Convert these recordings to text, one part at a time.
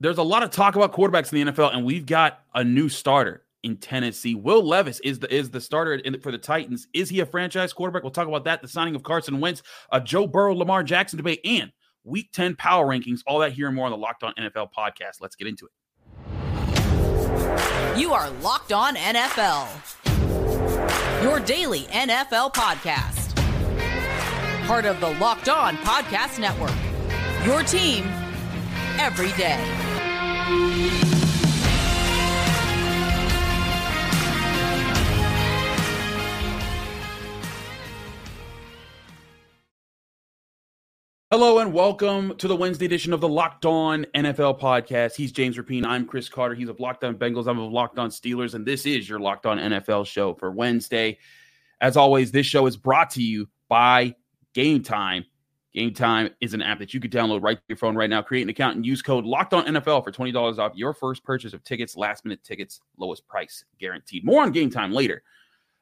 there's a lot of talk about quarterbacks in the NFL, and we've got a new starter in Tennessee. Will Levis is the is the starter in, for the Titans. Is he a franchise quarterback? We'll talk about that. The signing of Carson Wentz, a Joe Burrow, Lamar Jackson debate, and Week 10 power rankings. All that here and more on the Locked On NFL podcast. Let's get into it. You are Locked On NFL, your daily NFL podcast. Part of the Locked On Podcast Network. Your team every day. Hello and welcome to the Wednesday edition of the Locked On NFL podcast. He's James Rapien. I'm Chris Carter. He's of Locked On Bengals. I'm of Locked On Steelers. And this is your Locked On NFL show for Wednesday. As always, this show is brought to you by Game Time. Game Time is an app that you can download right to your phone right now. Create an account and use code Locked On NFL for $20 off your first purchase of tickets, last minute tickets, lowest price guaranteed. More on Game Time later.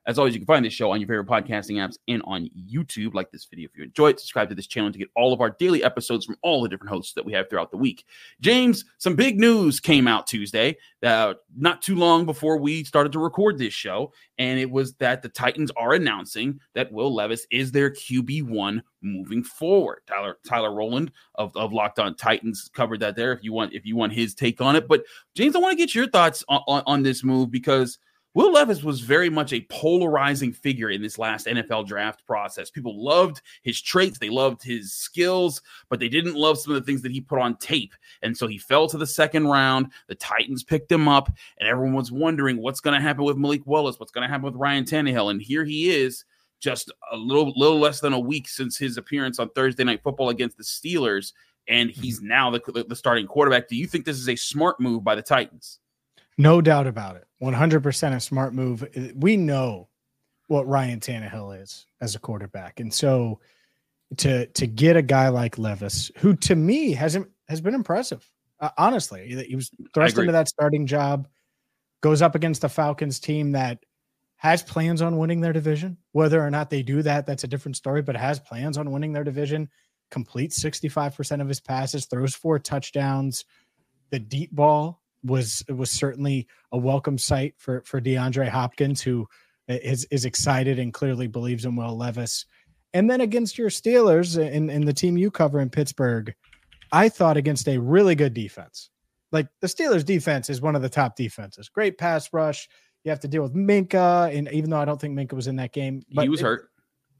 As always, you can find this show on your favorite podcasting apps and on YouTube. Like this video if you enjoy it. Subscribe to this channel to get all of our daily episodes from all the different hosts that we have throughout the week. James, some big news came out Tuesday, uh, not too long before we started to record this show. And it was that the Titans are announcing that Will Levis is their QB1 moving forward. Tyler Tyler Rowland of, of Locked On Titans covered that there if you want if you want his take on it. But James, I want to get your thoughts on, on, on this move because – Will Levis was very much a polarizing figure in this last NFL draft process. People loved his traits, they loved his skills, but they didn't love some of the things that he put on tape. And so he fell to the second round. The Titans picked him up, and everyone was wondering what's going to happen with Malik Willis, what's going to happen with Ryan Tannehill. And here he is, just a little, little less than a week since his appearance on Thursday Night Football against the Steelers, and he's mm-hmm. now the, the starting quarterback. Do you think this is a smart move by the Titans? No doubt about it. 100% a smart move. We know what Ryan Tannehill is as a quarterback. And so to to get a guy like Levis, who to me hasn't has been impressive. Uh, honestly, he was thrust into that starting job, goes up against the Falcons team that has plans on winning their division. Whether or not they do that, that's a different story, but has plans on winning their division. Completes 65% of his passes, throws four touchdowns. The deep ball was was certainly a welcome sight for for DeAndre Hopkins, who is is excited and clearly believes in Will Levis. And then against your Steelers and, and the team you cover in Pittsburgh, I thought against a really good defense. Like the Steelers defense is one of the top defenses. Great pass rush. You have to deal with Minkah, and even though I don't think Minkah was in that game, but he was it, hurt.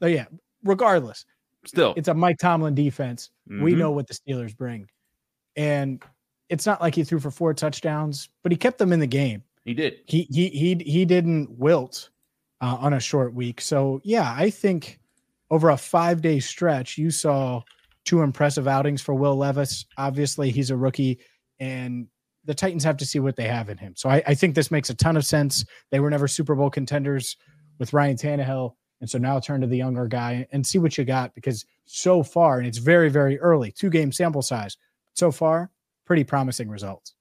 Oh yeah. Regardless, still it's a Mike Tomlin defense. Mm-hmm. We know what the Steelers bring, and it's not like he threw for four touchdowns, but he kept them in the game. He did. He he he he didn't wilt uh, on a short week. So yeah, I think over a five day stretch, you saw two impressive outings for Will Levis. Obviously, he's a rookie, and the Titans have to see what they have in him. So I, I think this makes a ton of sense. They were never Super Bowl contenders with Ryan Tannehill. And so now turn to the younger guy and see what you got because so far, and it's very, very early, two game sample size. So far, pretty promising results.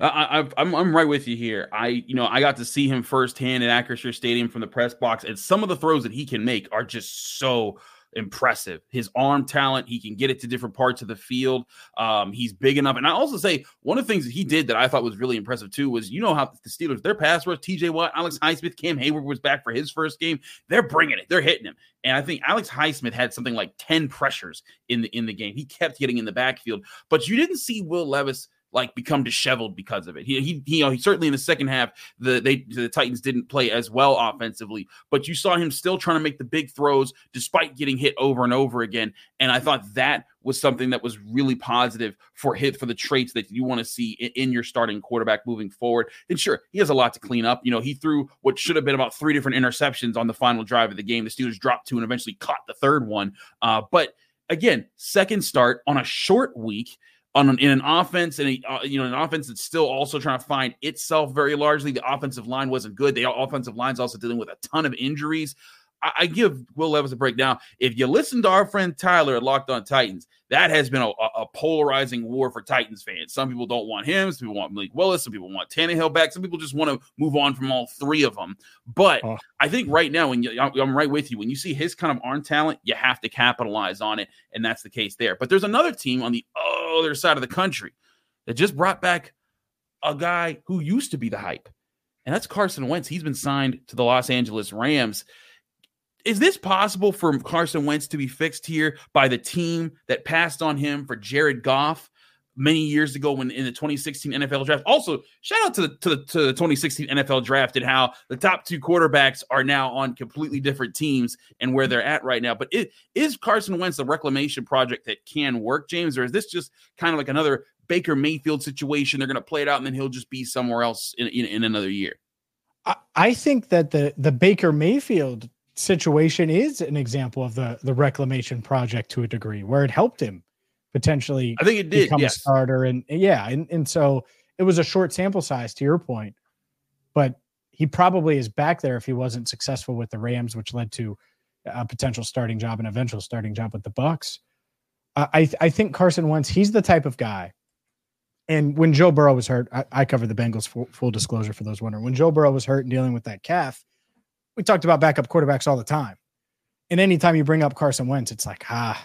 I, am I'm, I'm right with you here. I you know I got to see him firsthand at Acrisure Stadium from the press box, and some of the throws that he can make are just so impressive. His arm talent, he can get it to different parts of the field. Um, he's big enough. And I also say one of the things that he did that I thought was really impressive too was you know how the Steelers, their pass rush, TJ Watt, Alex Highsmith, Cam Hayward was back for his first game. They're bringing it. They're hitting him. And I think Alex Highsmith had something like 10 pressures in the in the game. He kept getting in the backfield, but you didn't see Will Levis like become disheveled because of it. He he, he, you know, he certainly in the second half the they the Titans didn't play as well offensively, but you saw him still trying to make the big throws despite getting hit over and over again. And I thought that was something that was really positive for hit for the traits that you want to see in, in, your starting quarterback moving forward. And sure, he has a lot to clean up. You know, he threw what should have been about three different interceptions on the final drive of the game. The Steelers dropped two and eventually caught the third one. Uh, but again, second start on a short week on an, in an offense and uh, you know an offense that's still also trying to find itself very largely. The offensive line wasn't good. The offensive line's also dealing with a ton of injuries. I, I give Will Levis a breakdown. If you listen to our friend Tyler at Locked On Titans, that has been a, a, polarizing war for Titans fans. Some people don't want him. Some people want Malik Willis. Some people want Tannehill back. Some people just want to move on from all three of them. But oh. I think right now, when you, I'm right with you, when you see his kind of arm talent, you have to capitalize on it, and that's the case there. But there's another team on the other side of the country that just brought back a guy who used to be the hype, and that's Carson Wentz. He's been signed to the Los Angeles Rams. Is this possible for Carson Wentz to be fixed here by the team that passed on him for Jared Goff? many years ago when in the 2016 NFL draft. Also, shout out to the, to the, to the 2016 NFL draft and how the top two quarterbacks are now on completely different teams and where they're at right now. But it, is Carson Wentz a reclamation project that can work, James, or is this just kind of like another Baker Mayfield situation? They're going to play it out and then he'll just be somewhere else in, in, in another year. I, I think that the the Baker Mayfield situation is an example of the the reclamation project to a degree where it helped him potentially I think it did become yes. a starter. And yeah, and, and so it was a short sample size to your point, but he probably is back there if he wasn't successful with the Rams, which led to a potential starting job and eventual starting job with the Bucs. I I think Carson Wentz, he's the type of guy. And when Joe Burrow was hurt, I, I covered the Bengals full, full disclosure for those wondering. When Joe Burrow was hurt and dealing with that calf, we talked about backup quarterbacks all the time. And anytime you bring up Carson Wentz, it's like, ah,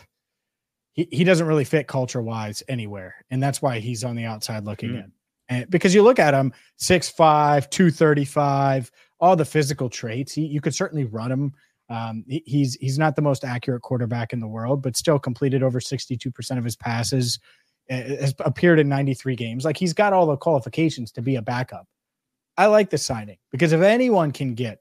he, he doesn't really fit culture wise anywhere. And that's why he's on the outside looking mm. in. And because you look at him 6'5, 235, all the physical traits, he, you could certainly run him. Um, he, he's he's not the most accurate quarterback in the world, but still completed over 62% of his passes, has appeared in 93 games. Like he's got all the qualifications to be a backup. I like the signing because if anyone can get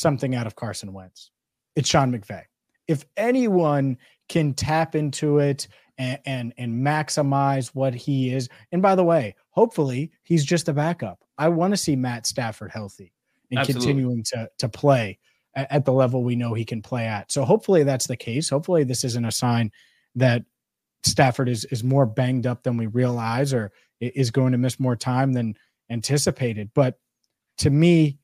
something out of Carson Wentz, it's Sean McVay. If anyone can tap into it and, and and maximize what he is. And by the way, hopefully he's just a backup. I want to see Matt Stafford healthy and Absolutely. continuing to to play at, at the level we know he can play at. So hopefully that's the case. Hopefully this isn't a sign that Stafford is is more banged up than we realize or is going to miss more time than anticipated. But to me,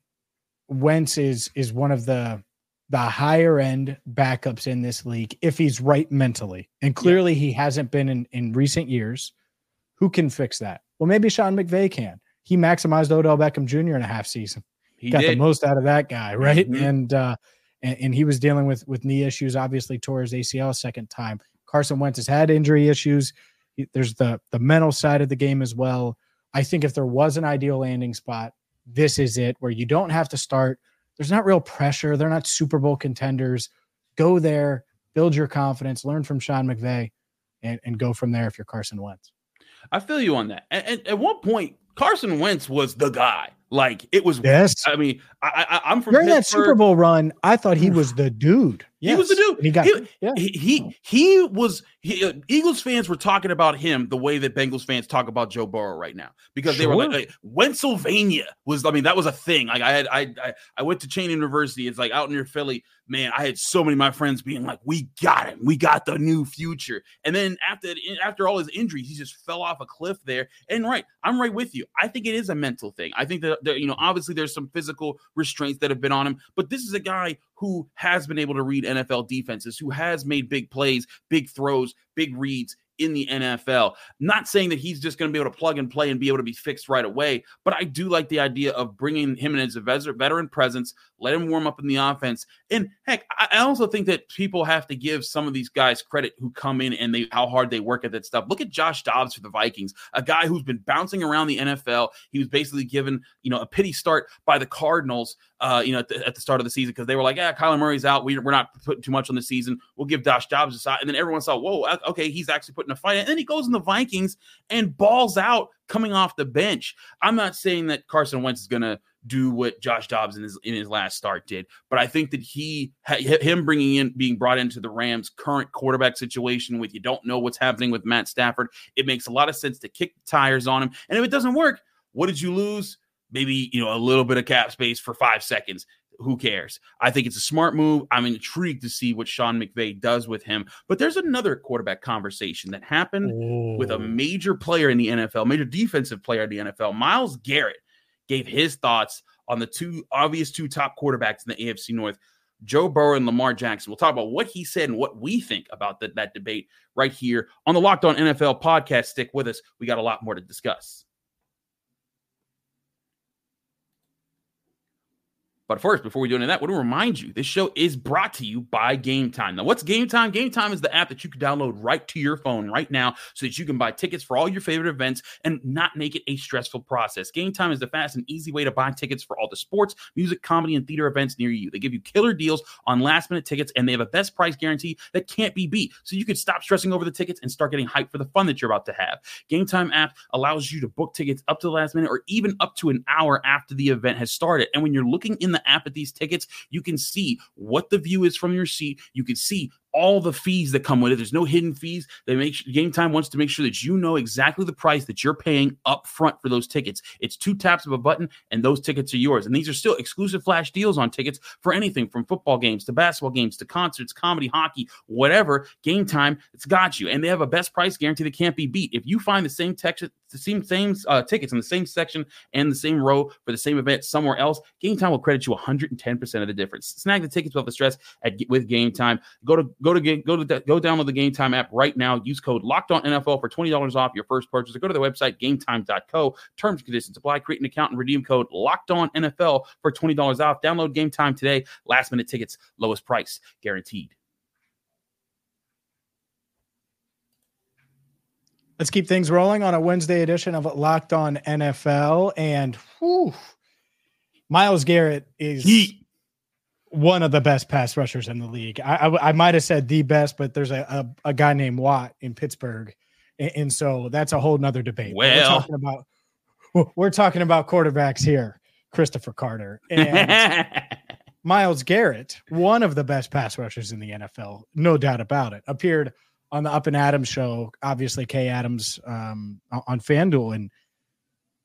Wentz is is one of the the higher end backups in this league if he's right mentally. And clearly yeah. he hasn't been in, in recent years. Who can fix that? Well, maybe Sean McVay can. He maximized Odell Beckham Jr. in a half season. He got did. the most out of that guy, right? Mm-hmm. And uh and, and, he was dealing with with knee issues, obviously tore his ACL a second time. Carson Wentz has had injury issues. There's the the mental side of the game as well. I think if there was an ideal landing spot, this is it where you don't have to start there's not real pressure. They're not Super Bowl contenders. Go there, build your confidence, learn from Sean McVay, and, and go from there if you're Carson Wentz. I feel you on that. And, and at one point, Carson Wentz was the guy. Like it was. Yes. I mean, I, I, am from during Pittsburgh. that Super Bowl run. I thought he was the dude. Yes. He was the dude. he got. He, yeah. he, he he was. He, uh, Eagles fans were talking about him the way that Bengals fans talk about Joe Burrow right now because sure. they were like, like Pennsylvania was. I mean, that was a thing. Like I had I, I I went to Cheyney University. It's like out near Philly man, I had so many of my friends being like, "We got him, we got the new future." And then after after all his injuries, he just fell off a cliff there. And right, I'm right with you. I think it is a mental thing. I think that, that you know, obviously there's some physical restraints that have been on him, but this is a guy who has been able to read NFL defenses, who has made big plays, big throws, big reads in the NFL. Not saying that he's just going to be able to plug and play and be able to be fixed right away, but I do like the idea of bringing him in as a veteran presence, let him warm up in the offense. And heck, I also think that people have to give some of these guys credit who come in and they how hard they work at that stuff. Look at Josh Dobbs for the Vikings, a guy who's been bouncing around the NFL. He was basically given, you know, a pity start by the Cardinals, uh, you know, at the, at the start of the season because they were like, yeah, Kyler Murray's out. We, we're not putting too much on the season. We'll give Josh Dobbs a shot. And then everyone saw, whoa, okay, he's actually putting a fight. And then he goes in the Vikings and balls out coming off the bench. I'm not saying that Carson Wentz is going to do what Josh Dobbs in his in his last start did, but I think that he him bringing in being brought into the Rams' current quarterback situation with you don't know what's happening with Matt Stafford, it makes a lot of sense to kick the tires on him. And if it doesn't work, what did you lose? Maybe you know a little bit of cap space for five seconds who cares? I think it's a smart move. I'm intrigued to see what Sean McVay does with him. But there's another quarterback conversation that happened Ooh. with a major player in the NFL, major defensive player in the NFL. Myles Garrett gave his thoughts on the two obvious two top quarterbacks in the AFC North. Joe Burrow and Lamar Jackson. We'll talk about what he said and what we think about the, that debate right here on the Locked On NFL podcast. Stick with us. We got a lot more to discuss. But first, before we do any of that, I want to remind you this show is brought to you by Game Time. Now, what's Game Time? Game Time is the app that you can download right to your phone right now so that you can buy tickets for all your favorite events and not make it a stressful process. Game Time is the fast and easy way to buy tickets for all the sports, music, comedy, and theater events near you. They give you killer deals on last minute tickets and they have a best price guarantee that can't be beat. So you can stop stressing over the tickets and start getting hyped for the fun that you're about to have. Game Time app allows you to book tickets up to the last minute or even up to an hour after the event has started. And when you're looking in the app at these tickets, you can see what the view is from your seat. You can see all the fees that come with it. There's no hidden fees. They make Game Time wants to make sure that you know exactly the price that you're paying up front for those tickets. It's two taps of a button and those tickets are yours. And these are still exclusive flash deals on tickets for anything from football games to basketball games to concerts, comedy, hockey, whatever. Game Time, it's got you. And they have a best price guarantee that can't be beat. If you find the same text, the same same uh, tickets in the same section and the same row for the same event somewhere else, Game Time will credit you 110% of the difference. Snag the tickets without the stress at with Game Time. Go to go to go to go download the Game Time app right now. Use code Locked On NFL for twenty dollars off your first purchase. Or go to the website GameTime.co. Terms and conditions apply. Create an account and redeem code Locked On NFL for twenty dollars off. Download Game Time today. Last minute tickets, lowest price guaranteed. Let's keep things rolling on a Wednesday edition of Locked On NFL. And whew, Myles Garrett is Heat one of the best pass rushers in the league. I, I, I might have said the best, but there's a, a, a, guy named Watt in Pittsburgh. And, and so that's a whole nother debate. Well, we're talking about, we're talking about quarterbacks here, Christopher Carter and Myles Garrett, one of the best pass rushers in the NFL, no doubt about it, appeared on the Up and Adams show, obviously Kay Adams um, on FanDuel. And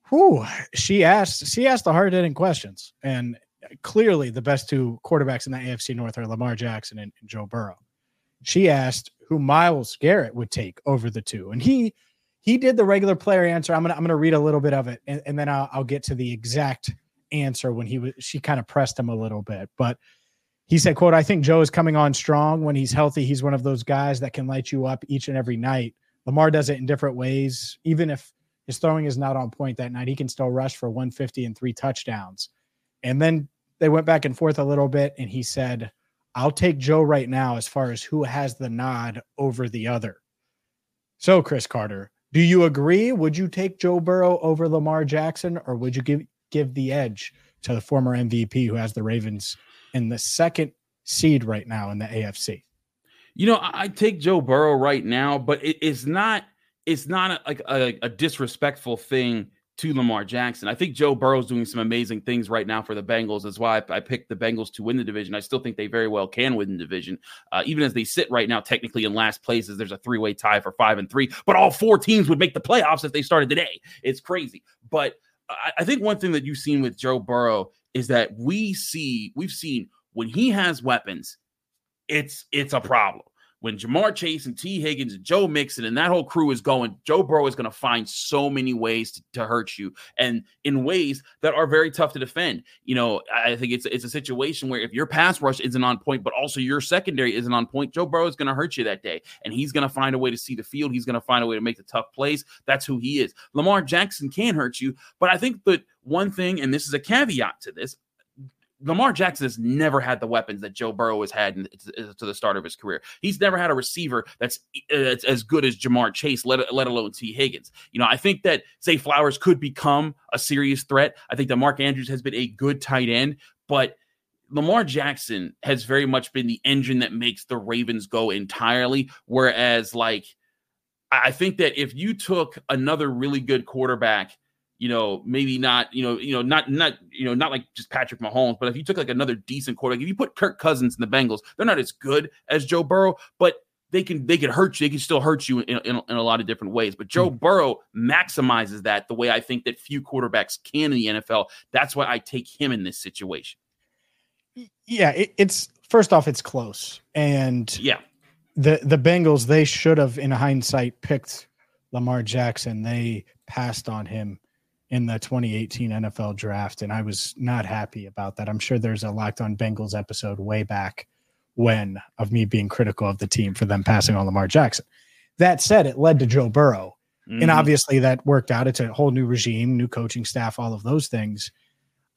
whew, she asked, she asked the hard hitting questions. And clearly the best two quarterbacks in the AFC North are Lamar Jackson and, and Joe Burrow. She asked who Myles Garrett would take over the two, and he he did the regular player answer. I'm gonna I'm gonna read a little bit of it, and, and then I'll, I'll get to the exact answer when he was. She kind of pressed him a little bit, but he said, "quote I think Joe is coming on strong when he's healthy. He's one of those guys that can light you up each and every night. Lamar does it in different ways, even if." His throwing is not on point that night. He can still rush for 150 and three touchdowns. And then they went back and forth a little bit, and he said, I'll take Joe right now as far as who has the nod over the other. So, Chris Carter, do you agree? Would you take Joe Burrow over Lamar Jackson, or would you give give the edge to the former MVP who has the Ravens in the second seed right now in the AFC? You know, I take Joe Burrow right now, but it's not it's not a, like a, a disrespectful thing to Lamar Jackson. I think Joe Burrow's doing some amazing things right now for the Bengals. That's why I, I picked the Bengals to win the division. I still think they very well can win the division, uh, even as they sit right now, technically in last places. There's a three way tie for five and three, but all four teams would make the playoffs if they started today. It's crazy. But I, I think one thing that you've seen with Joe Burrow is that we see we've seen when he has weapons, it's it's a problem when Ja'Marr Chase and Tee Higgins and Joe Mixon and that whole crew is going, Joe Burrow is going to find so many ways to, to, hurt you and in ways that are very tough to defend. You know, I think it's it's a situation where if your pass rush isn't on point, but also your secondary isn't on point, Joe Burrow is going to hurt you that day. And he's going to find a way to see the field. He's going to find a way to make the tough plays. That's who he is. Lamar Jackson can hurt you, but I think that one thing, and this is a caveat to this, Lamar Jackson has never had the weapons that Joe Burrow has had in, to, to the start of his career. He's never had a receiver that's, uh, that's as good as Ja'Marr Chase, let, let alone Tee Higgins. You know, I think that Zay Flowers could become a serious threat. I think that Mark Andrews has been a good tight end, but Lamar Jackson has very much been the engine that makes the Ravens go entirely. Whereas, like, I think that if you took another really good quarterback you know, maybe not, you know, you know, not not, you know, not like just Patrick Mahomes, but if you took like another decent quarterback, if you put Kirk Cousins in the Bengals, they're not as good as Joe Burrow, but they can they can hurt you. They can still hurt you in, in, in a lot of different ways. But Joe mm-hmm. Burrow maximizes that the way I think that few quarterbacks can in the NFL. That's why I take him in this situation. Yeah, it, it's first off, it's close, and yeah, the the Bengals they should have, in hindsight, picked Lamar Jackson. They passed on him in the 2018 NFL draft, and I was not happy about that. I'm sure there's a Locked On Bengals episode way back when of me being critical of the team for them passing on Lamar Jackson. That said, it led to Joe Burrow, mm-hmm. and obviously that worked out. It's a whole new regime, new coaching staff, all of those things.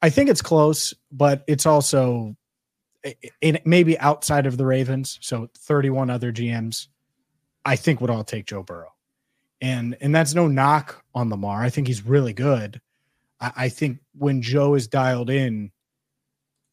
I think it's close, but it's also in maybe outside of the Ravens. So 31 other GMs, I think would all take Joe Burrow. And and that's no knock on Lamar. I think he's really good. I, I think when Joe is dialed in,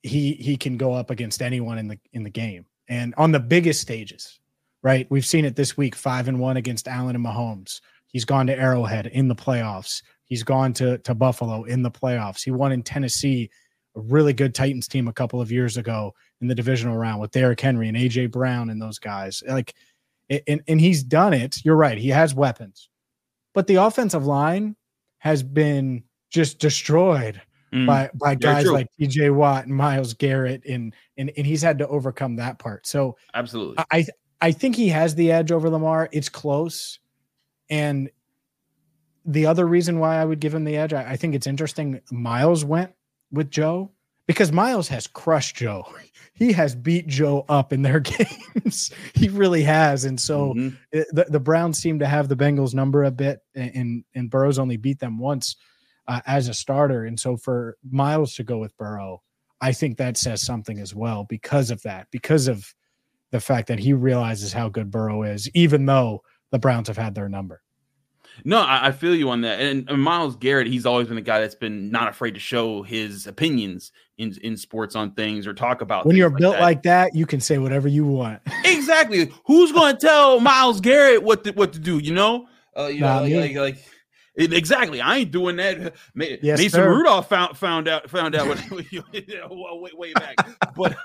he he can go up against anyone in the in the game and on the biggest stages, right? We've seen it this week, five and one against Allen and Mahomes. He's gone to Arrowhead in the playoffs. He's gone to to Buffalo in the playoffs. He won in Tennessee, a really good Titans team a couple of years ago in the divisional round with Derrick Henry and AJ Brown and those guys. Like, and and he's done it. You're right. He has weapons, but the offensive line has been just destroyed mm, by by guys like TJ Watt and Myles Garrett, and and and he's had to overcome that part. So absolutely, I I think he has the edge over Lamar. It's close, and the other reason why I would give him the edge, I, I think it's interesting. Myles went with Joe because Myles has crushed Joe. He has beat Joe up in their games. he really has. And so mm-hmm. it, the, the Browns seem to have the Bengals number a bit, and, and Burrow's only beat them once uh, as a starter. And so for Myles to go with Burrow, I think that says something as well because of that, because of the fact that he realizes how good Burrow is, even though the Browns have had their number. No, I, I feel you on that. And, and, Myles Garrett, he's always been a guy that's been not afraid to show his opinions in, in sports on things or talk about. When you're like built that. like that, you can say whatever you want. exactly. Who's going to tell Myles Garrett what to, what to do? You know, uh, you know, like, like, like Exactly. I ain't doing that. Yes, Mason sir. Rudolph found found out found out what way, way back. But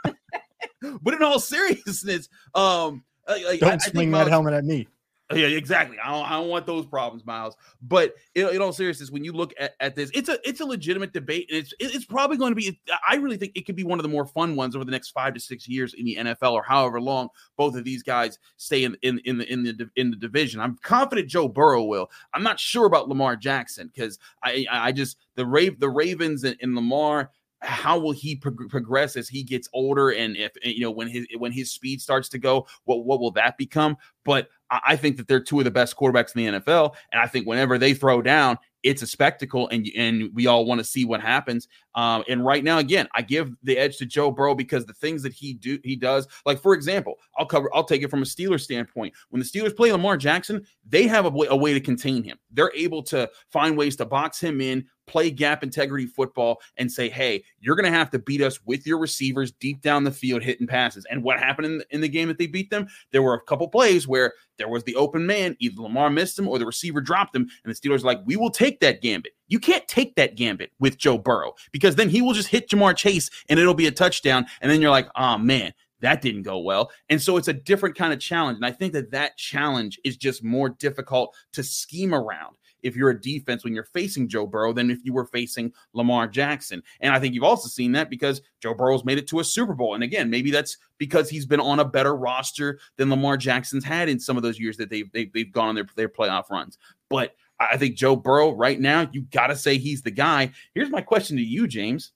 but in all seriousness, um, like, don't I, swing I that helmet at me. Yeah, exactly. I don't, I don't want those problems, Myles. But in, in all seriousness, when you look at, at this, it's a it's a legitimate debate. It's it's probably going to be. I really think it could be one of the more fun ones over the next five to six years in the NFL, or however long both of these guys stay in in in the in the in the division. I'm confident Joe Burrow will. I'm not sure about Lamar Jackson because I I just the Rave the Ravens and, and Lamar how will he prog- progress as he gets older and if you know when his when his speed starts to go what what will that become? But I think that they're two of the best quarterbacks in the NFL and I think whenever they throw down it's a spectacle and and we all want to see what happens. Um, and right now again I give the edge to Joe Burrow because the things that he do he does like for example I'll cover I'll take it from a Steelers standpoint. When the Steelers play Lamar Jackson they have a a way to contain him. They're able to find ways to box him in play gap integrity football and say, hey, you're going to have to beat us with your receivers deep down the field hitting passes. And what happened in the, in the game that they beat them? There were a couple plays where there was the open man, either Lamar missed him or the receiver dropped him. And the Steelers are like, we will take that gambit. You can't take that gambit with Joe Burrow because then he will just hit Ja'Marr Chase and it'll be a touchdown. And then you're like, oh man, that didn't go well. And so it's a different kind of challenge. And I think that that challenge is just more difficult to scheme around if you're a defense when you're facing Joe Burrow than if you were facing Lamar Jackson. And I think you've also seen that because Joe Burrow's made it to a Super Bowl. And again, maybe that's because he's been on a better roster than Lamar Jackson's had in some of those years that they've they've, they've gone on their, their playoff runs. But I think Joe Burrow right now, you got to say he's the guy. Here's my question to you, James.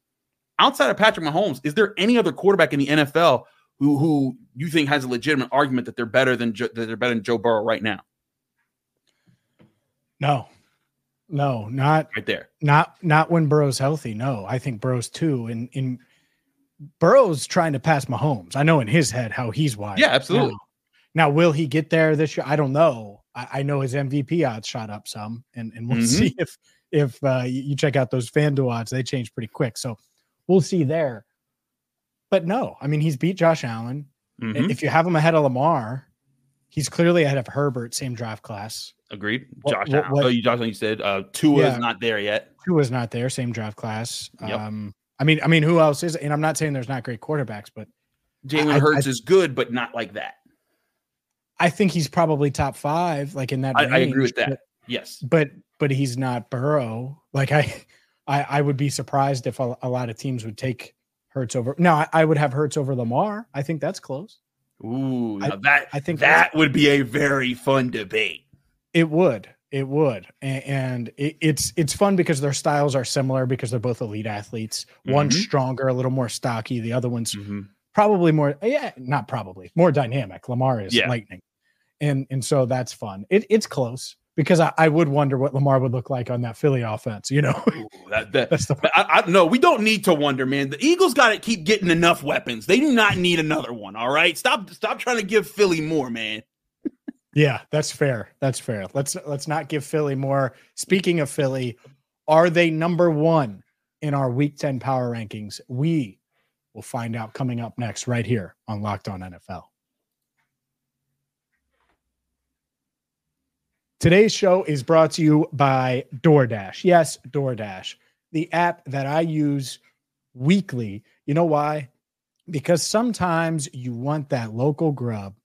Outside of Patrick Mahomes, is there any other quarterback in the NFL who who you think has a legitimate argument that they're better than that they're better than Joe Burrow right now? No, no, not right there. Not not when Burrow's healthy. No, I think Burrow's too. And in Burrow's trying to pass Mahomes. I know in his head how he's wired. Yeah, absolutely. Now, now will he get there this year? I don't know. I, I, know his MVP odds shot up some, and and we'll mm-hmm. see if if uh, you check out those FanDuel odds. They change pretty quick, so we'll see there. But no, I mean he's beat Josh Allen. Mm-hmm. If you have him ahead of Lamar, he's clearly ahead of Herbert, same draft class. Agreed. Josh, what, what, oh, you Josh, you said uh, Tua yeah, is not there yet. Tua is not there. Same draft class. Yep. Um, I mean, I mean, who else is? And I'm not saying there's not great quarterbacks, but Jalen Hurts is good, but not like that. I think he's probably top five, like in that. I, range, I agree with that. But, yes, but but he's not Burrow. Like I, I, I would be surprised if a, a lot of teams would take Hurts over. No, I, I would have Hurts over Lamar. I think that's close. Ooh, I, that I think that would be a very fun debate. It would. It would, and, it, it's it's fun because their styles are similar because they're both elite athletes. Mm-hmm. One stronger, a little more stocky. The other one's mm-hmm. probably more, yeah, not probably more dynamic. Lamar is yeah. lightning, and and so that's fun. It, it's close. because I, I, would wonder what Lamar would look like on that Philly offense. You know, Ooh, that, that, that's the. I, I, no, we don't need to wonder, man. The Eagles got to keep getting enough weapons. They do not need another one. All right, stop, stop trying to give Philly more, man. Yeah, that's fair. That's fair. Let's let's not give Philly more. Speaking of Philly, are they number one in our Week Ten power rankings? We will find out coming up next, right here on Locked On NFL. Today's show is brought to you by DoorDash. Yes, DoorDash, the app that I use weekly. You know why? Because sometimes you want that local grub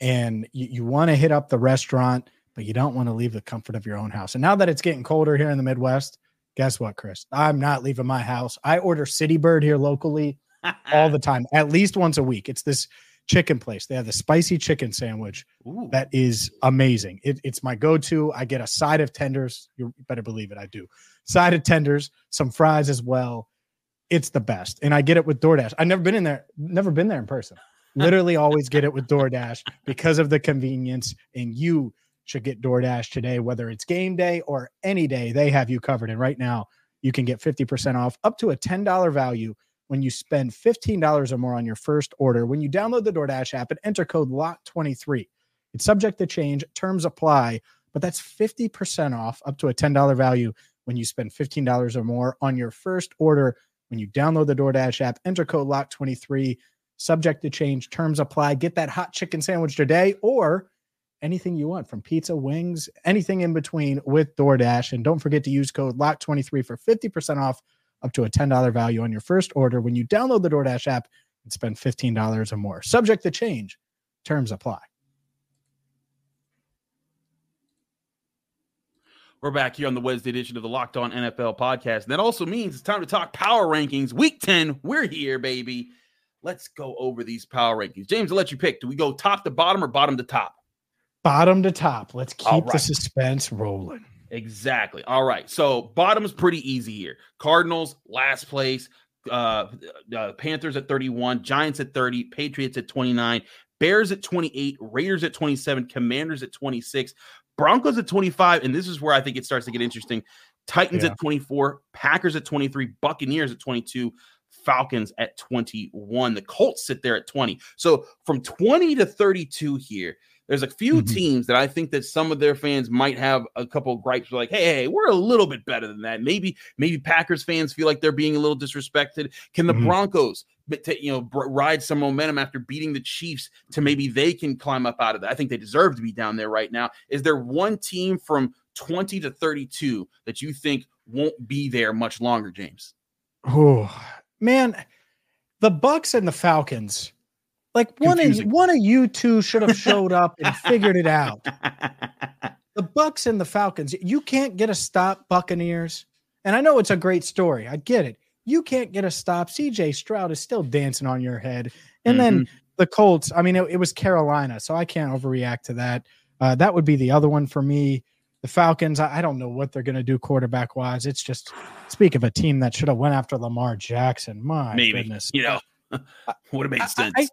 and you, you want to hit up the restaurant, but you don't want to leave the comfort of your own house. And now that it's getting colder here in the Midwest, guess what, Chris? I'm not leaving my house. I order City Bird here locally all the time, at least once a week. It's this chicken place. They have the spicy chicken sandwich Ooh. that is amazing. It, it's my go-to. I get a side of tenders. You better believe it. I do. Side of tenders, some fries as well. It's the best, and I get it with DoorDash. I've never been in there. Never been there in person. Literally, always get it with DoorDash because of the convenience. And you should get DoorDash today, whether it's game day or any day. They have you covered. And right now, you can get 50% off up to a $10 value when you spend $15 or more on your first order when you download the DoorDash app and enter code LOCKED23, It's subject to change, terms apply, but that's 50% off up to a $10 value when you spend $15 or more on your first order when you download the DoorDash app, enter code LOCKED23, subject to change, terms apply. Get that hot chicken sandwich today or anything you want from pizza, wings, anything in between with DoorDash. And don't forget to use code LOCKED23 for 50% off up to a $10 value on your first order when you download the DoorDash app and spend $15 or more. Subject to change, terms apply. We're back here on the Wednesday edition of the Locked On NFL podcast. And that also means it's time to talk power rankings. Week 10, we're here, baby. Let's go over these power rankings. James, I'll let you pick. Do we go top to bottom or bottom to top? Bottom to top. Let's keep right. the suspense rolling. Exactly. All right. So bottom is pretty easy here. Cardinals last place. Uh, uh, Panthers at 31, Giants at 30, Patriots at 29, Bears at 28, Raiders at 27, Commanders at 26, Broncos at 25, and this is where I think it starts to get interesting. Titans yeah. at 24, Packers at 23, Buccaneers at 22, Falcons at 21. The Colts sit there at 20. So from 20 to 32 here, there's a few mm-hmm. teams that I think that some of their fans might have a couple of gripes like, hey, hey, we're a little bit better than that. Maybe, maybe Packers fans feel like they're being a little disrespected. Can the mm-hmm. Broncos to, you know ride some momentum after beating the Chiefs to maybe they can climb up out of that? I think they deserve to be down there right now. Is there one team from 20 to 32 that you think won't be there much longer, James? Oh man, the Bucs and the Falcons like one of one of you two should have showed up and figured it out. The Bucs and the Falcons. You can't get a stop, Buccaneers. And I know it's a great story. I get it. You can't get a stop. CJ Stroud is still dancing on your head. And mm-hmm. then the Colts. I mean, it, it, was Carolina, so I can't overreact to that. Uh, that would be the other one for me. The Falcons. I, I don't know what they're going to do quarterback wise. It's just speak of a team that should have went after Lamar Jackson. My Maybe. goodness, you know, would have made sense. I,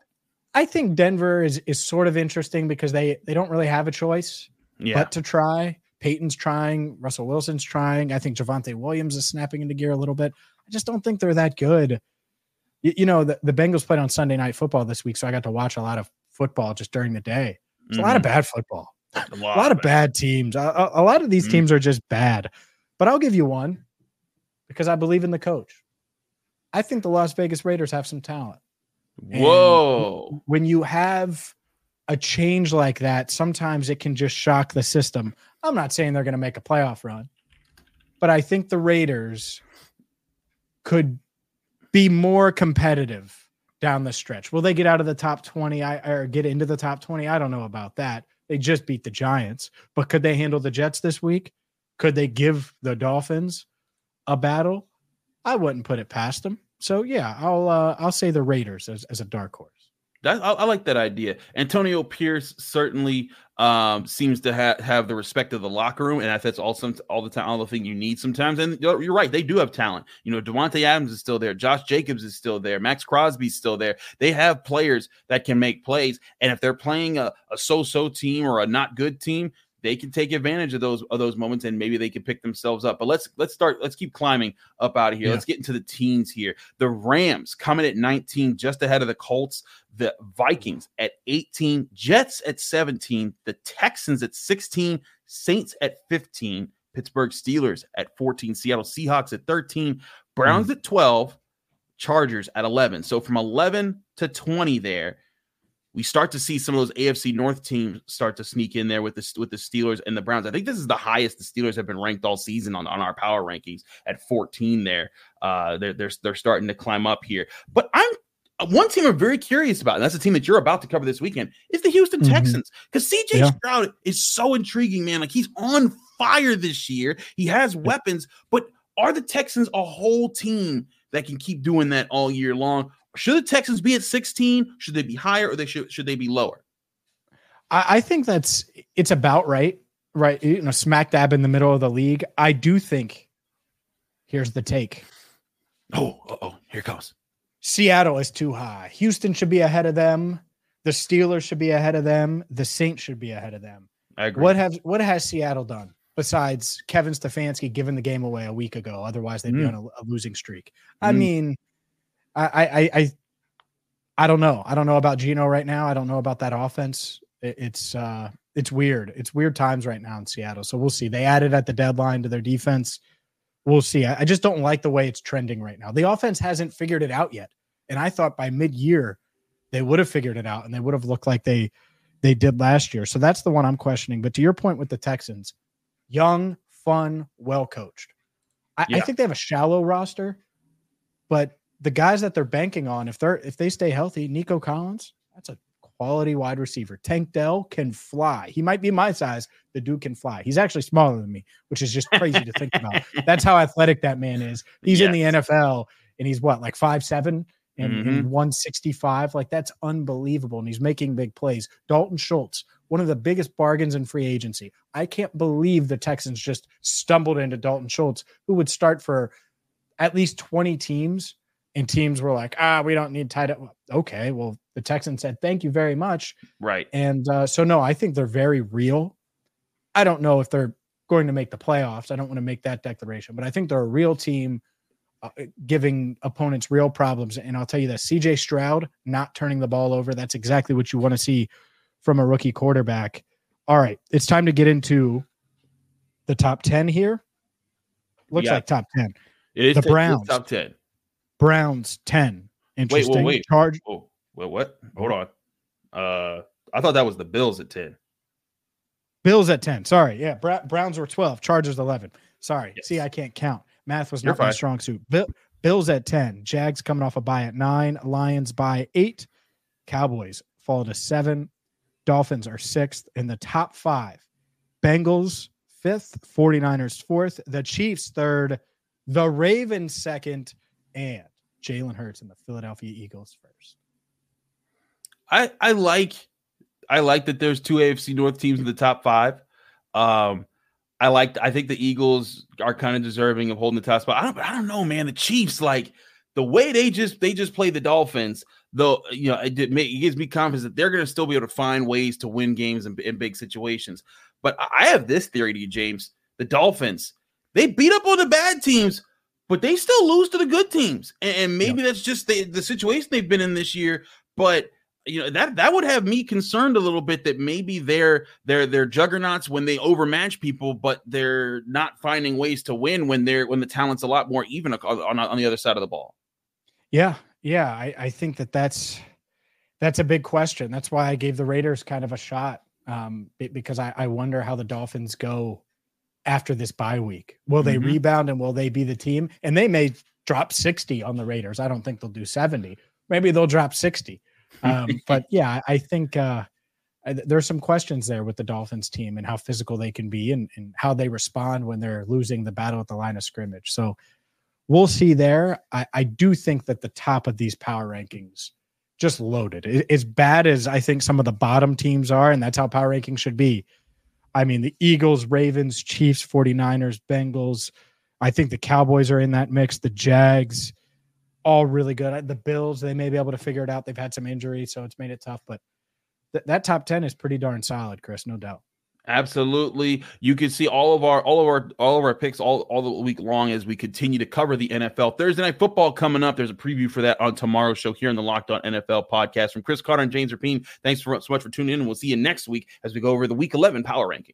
I think Denver is is sort of interesting because they they don't really have a choice yeah. but to try. Peyton's trying, Russell Wilson's trying. I think Javonte Williams is snapping into gear a little bit. I just don't think they're that good. You, you know, the, the Bengals played on Sunday night football this week, so I got to watch a lot of football just during the day. It's mm-hmm. a lot of mm-hmm. bad football. A lot, a lot of bad, bad teams. A, a, a, lot of these mm-hmm. teams are just bad. But I'll give you one because I believe in the coach. I think the Las Vegas Raiders have some talent. Whoa. And when you have a change like that, sometimes it can just shock the system. I'm not saying they're going to make a playoff run, but I think the Raiders could be more competitive down the stretch. Will they get out of the top 20 I, or get into the top 20? I don't know about that. They just beat the Giants, but could they handle the Jets this week? Could they give the Dolphins a battle? I wouldn't put it past them. So yeah, I'll uh, I'll say the Raiders as, as a dark horse. That, I, I, like that idea. Antonio Pierce certainly um, seems to ha- have the respect of the locker room, and that's all some all the time, all the thing you need sometimes. And you're, right, they do have talent. You know, Davante Adams is still there, Josh Jacobs is still there, Maxx Crosby's still there. They have players that can make plays, and if they're playing a, a so-so team or a not good team, they can take advantage of those of those moments and maybe they can pick themselves up. But let's let's start. Let's keep climbing up out of here. Yeah. Let's get into the teens here. The Rams coming at 19, just ahead of the Colts. The Vikings at 18, Jets at 17, the Texans at 16, Saints at 15, Pittsburgh Steelers at 14, Seattle Seahawks at 13, Browns mm. at 12, Chargers at 11. So from 11 to 20 there, we start to see some of those AFC North teams start to sneak in there with the with the Steelers and the Browns. I think this is the highest the Steelers have been ranked all season on, on our power rankings at 14 there. Uh they're they're they're starting to climb up here. But I'm one team I'm very curious about, and that's the team that you're about to cover this weekend, is the Houston mm-hmm. Texans. Because CJ yeah. Stroud is so intriguing, man. Like he's on fire this year. He has weapons, but are the Texans a whole team that can keep doing that all year long? Should the Texans be at 16? Should they be higher or they should should they be lower? I, I think that's it's about right. Right. You know, smack dab in the middle of the league. I do think here's the take. Oh, oh, here comes. Seattle is too high. Houston should be ahead of them. The Steelers should be ahead of them. The Saints should be ahead of them. I agree. What have what has Seattle done besides Kevin Stefanski giving the game away a week ago? Otherwise, they'd mm. be on a, a, losing streak. Mm. I mean, I, I I I don't know. I don't know about Geno right now. I don't know about that offense. It, it's uh it's weird. It's weird times right now in Seattle. So we'll see. They added at the deadline to their defense. We'll see. I, I just don't like the way it's trending right now. The offense hasn't figured it out yet. And I thought by mid-year they would have figured it out and they would have looked like they they did last year. So that's the one I'm questioning. But to your point with the Texans, young, fun, well coached. I, yeah. I think they have a shallow roster, but the guys that they're banking on, if they're if they stay healthy, Nico Collins, that's a quality wide receiver. Tank Dell can fly. He might be my size. The dude can fly. He's actually smaller than me, which is just crazy to think about. That's how athletic that man is. He's yes. in the NFL and he's what, like five seven and, mm-hmm. and 165. Like that's unbelievable. And he's making big plays. Dalton Schultz, one of the biggest bargains in free agency. I can't believe the Texans just stumbled into Dalton Schultz, who would start for at least 20 teams and teams were like, ah, we don't need tight end. Okay, well, the Texans said thank you very much. Right. And uh, so no, I think they're very real. I don't know if they're going to make the playoffs. I don't want to make that declaration, but I think they're a real team, uh, giving opponents real problems. And I'll tell you that CJ Stroud not turning the ball over. That's exactly what you want to see from a rookie quarterback. All right, it's time to get into the top ten here. Looks yeah. like top ten. It is the Browns top ten. Browns 10. Interesting. Wait, wait, wait. Charge. Oh, wait, what? Hold on. Uh, I thought that was the Bills at 10. Bills at 10. Sorry. Yeah. Browns were 12. Chargers 11. Sorry. Yes. See, I can't count. Math was not my strong suit. Bill- Bills at 10. Jags coming off a bye at nine. Lions by eight. Cowboys fall to seven. Dolphins are sixth in the top five. Bengals fifth. 49ers fourth. The Chiefs third. The Ravens second and Jalen Hurts and the Philadelphia Eagles first. I I like I like that there's two AFC North teams in the top five. Um, I like I think the Eagles are kind of deserving of holding the top spot. I don't I don't know, man. The Chiefs like the way they just they just play the Dolphins. Though you know it, it, gives me confidence that they're going to still be able to find ways to win games in, in big situations. But I have this theory to you, James. The Dolphins they beat up on the bad teams, but they still lose to the good teams. And, maybe yep. that's just the, the situation they've been in this year. But you know that that would have me concerned a little bit that maybe they're they're they're juggernauts when they overmatch people, but they're not finding ways to win when they're when the talent's a lot more even on, on the other side of the ball. Yeah, yeah, I, I think that that's that's a big question. That's why I gave the Raiders kind of a shot um, because I, I wonder how the Dolphins go after this bye week. Will they mm-hmm. rebound and will they be the team? And they may drop 60 on the Raiders. I don't think they'll do 70. Maybe they'll drop 60. Um, but yeah, I think uh, there's some questions there with the Dolphins team and how physical they can be and, and how they respond when they're losing the battle at the line of scrimmage. So we'll see there. I, I do think that the top of these power rankings just loaded. It, as bad as I think some of the bottom teams are, and that's how power rankings should be I mean, the Eagles, Ravens, Chiefs, 49ers, Bengals. I think the Cowboys are in that mix. The Jags, all really good. The Bills, they may be able to figure it out. They've had some injuries, so it's made it tough. But th- that top 10 is pretty darn solid, Chris, no doubt. Absolutely. You can see all of our all of our all of our picks all, all the week long as we continue to cover the NFL. Thursday night football coming up. There's a preview for that on tomorrow's show here in the Locked On NFL podcast from Chris Carter and James Rapien. Thanks for, so much for tuning in. We'll see you next week as we go over the week 11 power ranking.